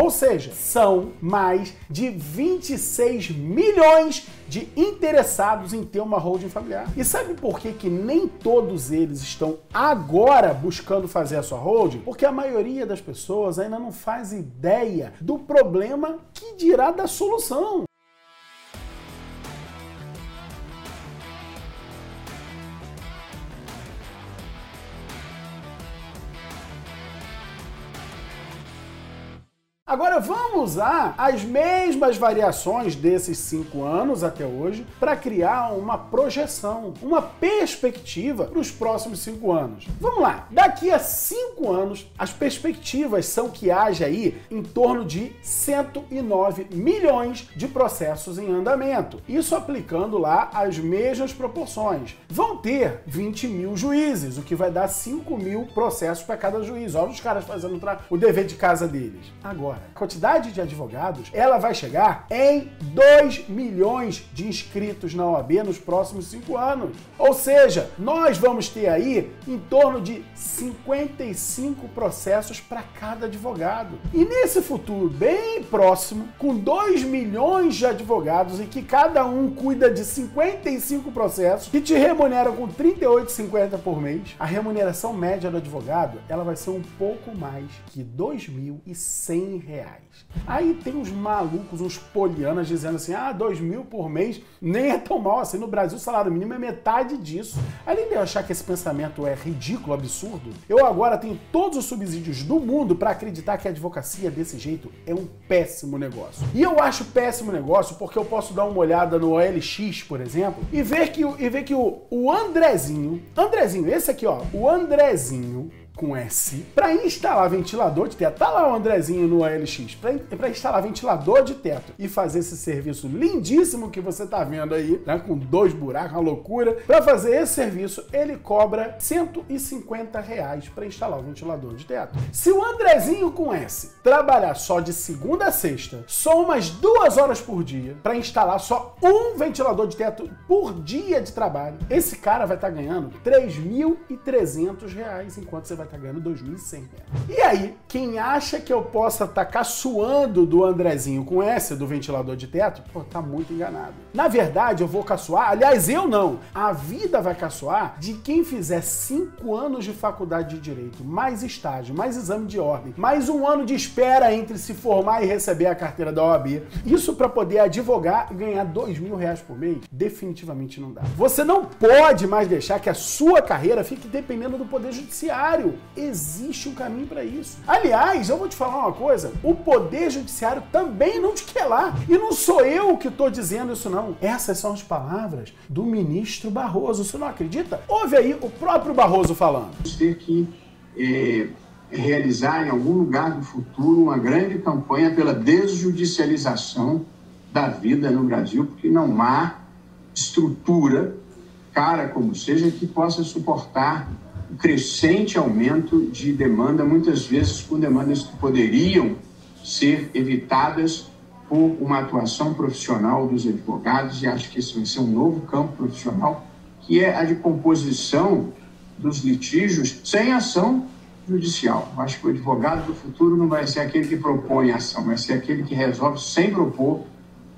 Ou seja, são mais de 26 milhões de interessados em ter uma holding familiar. E sabe por que, que nem todos eles estão agora buscando fazer a sua holding? Porque a maioria das pessoas ainda não faz ideia do problema que dirá da solução. Agora vamos usar as mesmas variações desses cinco anos até hoje para criar uma projeção, uma perspectiva para os próximos cinco anos. Vamos lá, daqui a cinco anos as perspectivas são que haja aí em torno de 109 milhões de processos em andamento. Isso aplicando lá as mesmas proporções. Vão ter 20 mil juízes, o que vai dar 5 mil processos para cada juiz. Olha os caras fazendo o dever de casa deles. Agora a quantidade de advogados, ela vai chegar em 2 milhões de inscritos na OAB nos próximos 5 anos. Ou seja, nós vamos ter aí em torno de 55 processos para cada advogado. E nesse futuro bem próximo, com 2 milhões de advogados e que cada um cuida de 55 processos que te remuneram com 38,50 por mês, a remuneração média do advogado, ela vai ser um pouco mais que R$ 2.100 reais. Aí tem uns malucos, uns polianas dizendo assim: ah, dois mil por mês nem é tão mal assim. No Brasil, o salário mínimo é metade disso. Além de eu achar que esse pensamento é ridículo, absurdo, eu agora tenho todos os subsídios do mundo para acreditar que a advocacia desse jeito é um péssimo negócio. E eu acho péssimo negócio porque eu posso dar uma olhada no OLX, por exemplo, e ver que, e ver que o, o Andrezinho, Andrezinho, esse aqui, ó, o Andrezinho, com S para instalar ventilador de teto. Tá lá o Andrezinho no ALX para instalar ventilador de teto e fazer esse serviço lindíssimo que você tá vendo aí, né, com dois buracos, uma loucura. Para fazer esse serviço, ele cobra 150 reais para instalar o ventilador de teto. Se o Andrezinho com S trabalhar só de segunda a sexta, só umas duas horas por dia para instalar só um ventilador de teto por dia de trabalho, esse cara vai estar tá ganhando 3.300 reais enquanto você vai tá ganhando 2.100 E aí, quem acha que eu possa estar tá caçoando do Andrezinho com essa do ventilador de teto, pô, tá muito enganado. Na verdade, eu vou caçoar, aliás, eu não. A vida vai caçoar de quem fizer 5 anos de faculdade de Direito, mais estágio, mais exame de ordem, mais um ano de espera entre se formar e receber a carteira da OAB. Isso para poder advogar e ganhar dois mil reais por mês, definitivamente não dá. Você não pode mais deixar que a sua carreira fique dependendo do Poder Judiciário existe um caminho para isso. Aliás, eu vou te falar uma coisa: o Poder Judiciário também não te quer lá. E não sou eu que estou dizendo isso, não. Essas são as palavras do ministro Barroso. Você não acredita? Ouve aí o próprio Barroso falando. Ter que é, realizar em algum lugar do futuro uma grande campanha pela desjudicialização da vida no Brasil, porque não há estrutura, cara como seja, que possa suportar o crescente aumento de demanda, muitas vezes com demandas que poderiam ser evitadas por uma atuação profissional dos advogados, e acho que esse vai ser um novo campo profissional, que é a de composição dos litígios sem ação judicial. Acho que o advogado do futuro não vai ser aquele que propõe ação, vai ser aquele que resolve sem propor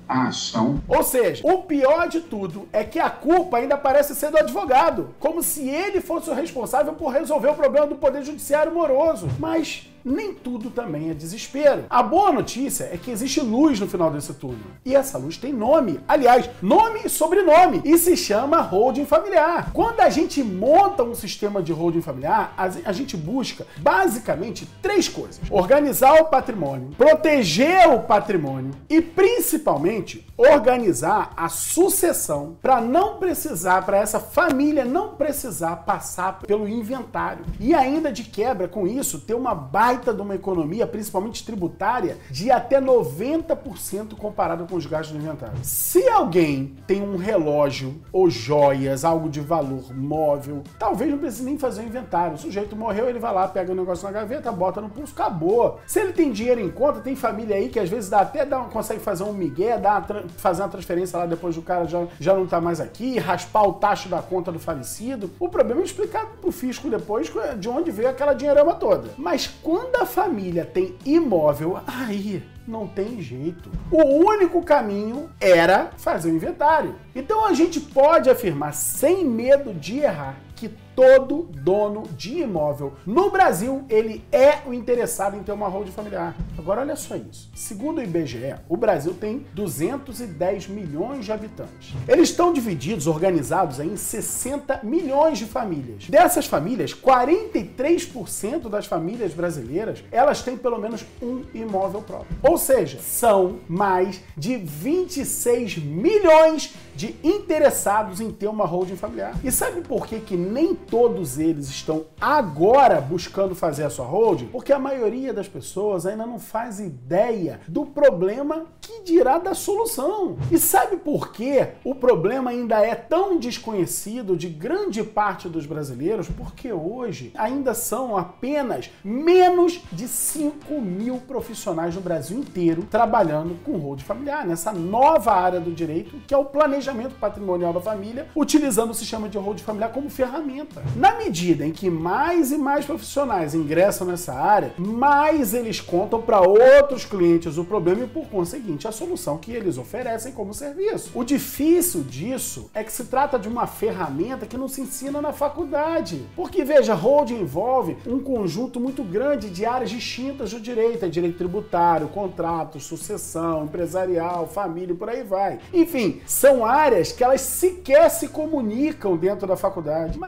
a ação. Ou seja, o pior de tudo é que a culpa ainda parece ser do advogado, como se ele fosse o responsável por resolver o problema do poder judiciário moroso. Mas nem tudo também é desespero. A boa notícia é que existe luz no final desse túnel. E essa luz tem nome. Aliás, nome e sobrenome. E se chama holding familiar. Quando a gente monta um sistema de holding familiar, a gente busca basicamente três coisas: organizar o patrimônio, proteger o patrimônio e principalmente organizar a sucessão para não precisar, para essa família não precisar passar pelo inventário. E ainda de quebra com isso, ter uma base baita de uma economia, principalmente tributária, de até 90% comparado com os gastos do inventário. Se alguém tem um relógio ou joias, algo de valor móvel, talvez não precise nem fazer o inventário. O sujeito morreu, ele vai lá, pega o negócio na gaveta, bota no pulso, acabou. Se ele tem dinheiro em conta, tem família aí que às vezes dá até dá, consegue fazer um migué, dá uma, fazer uma transferência lá depois do cara já, já não tá mais aqui, raspar o taxa da conta do falecido. O problema é explicar pro fisco depois de onde veio aquela dinheirama toda. Mas quando quando a família tem imóvel, aí não tem jeito. O único caminho era fazer o inventário. Então a gente pode afirmar sem medo de errar que todo dono de imóvel no Brasil, ele é o interessado em ter uma holding familiar. Agora olha só isso. Segundo o IBGE, o Brasil tem 210 milhões de habitantes. Eles estão divididos, organizados em 60 milhões de famílias. Dessas famílias, 43% das famílias brasileiras, elas têm pelo menos um imóvel próprio. Ou seja, são mais de 26 milhões de interessados em ter uma holding familiar. E sabe por que que nem todos eles estão agora buscando fazer a sua holding, porque a maioria das pessoas ainda não faz ideia do problema que dirá da solução. E sabe por que o problema ainda é tão desconhecido de grande parte dos brasileiros? Porque hoje ainda são apenas menos de 5 mil profissionais no Brasil inteiro trabalhando com holding familiar, nessa nova área do direito que é o planejamento patrimonial da família, utilizando o sistema de holding familiar como ferramenta. Na medida em que mais e mais profissionais ingressam nessa área, mais eles contam para outros clientes o problema e, por conseguinte, a solução que eles oferecem como serviço. O difícil disso é que se trata de uma ferramenta que não se ensina na faculdade. Porque, veja, holding envolve um conjunto muito grande de áreas distintas do direito: é direito tributário, contrato, sucessão, empresarial, família e por aí vai. Enfim, são áreas que elas sequer se comunicam dentro da faculdade.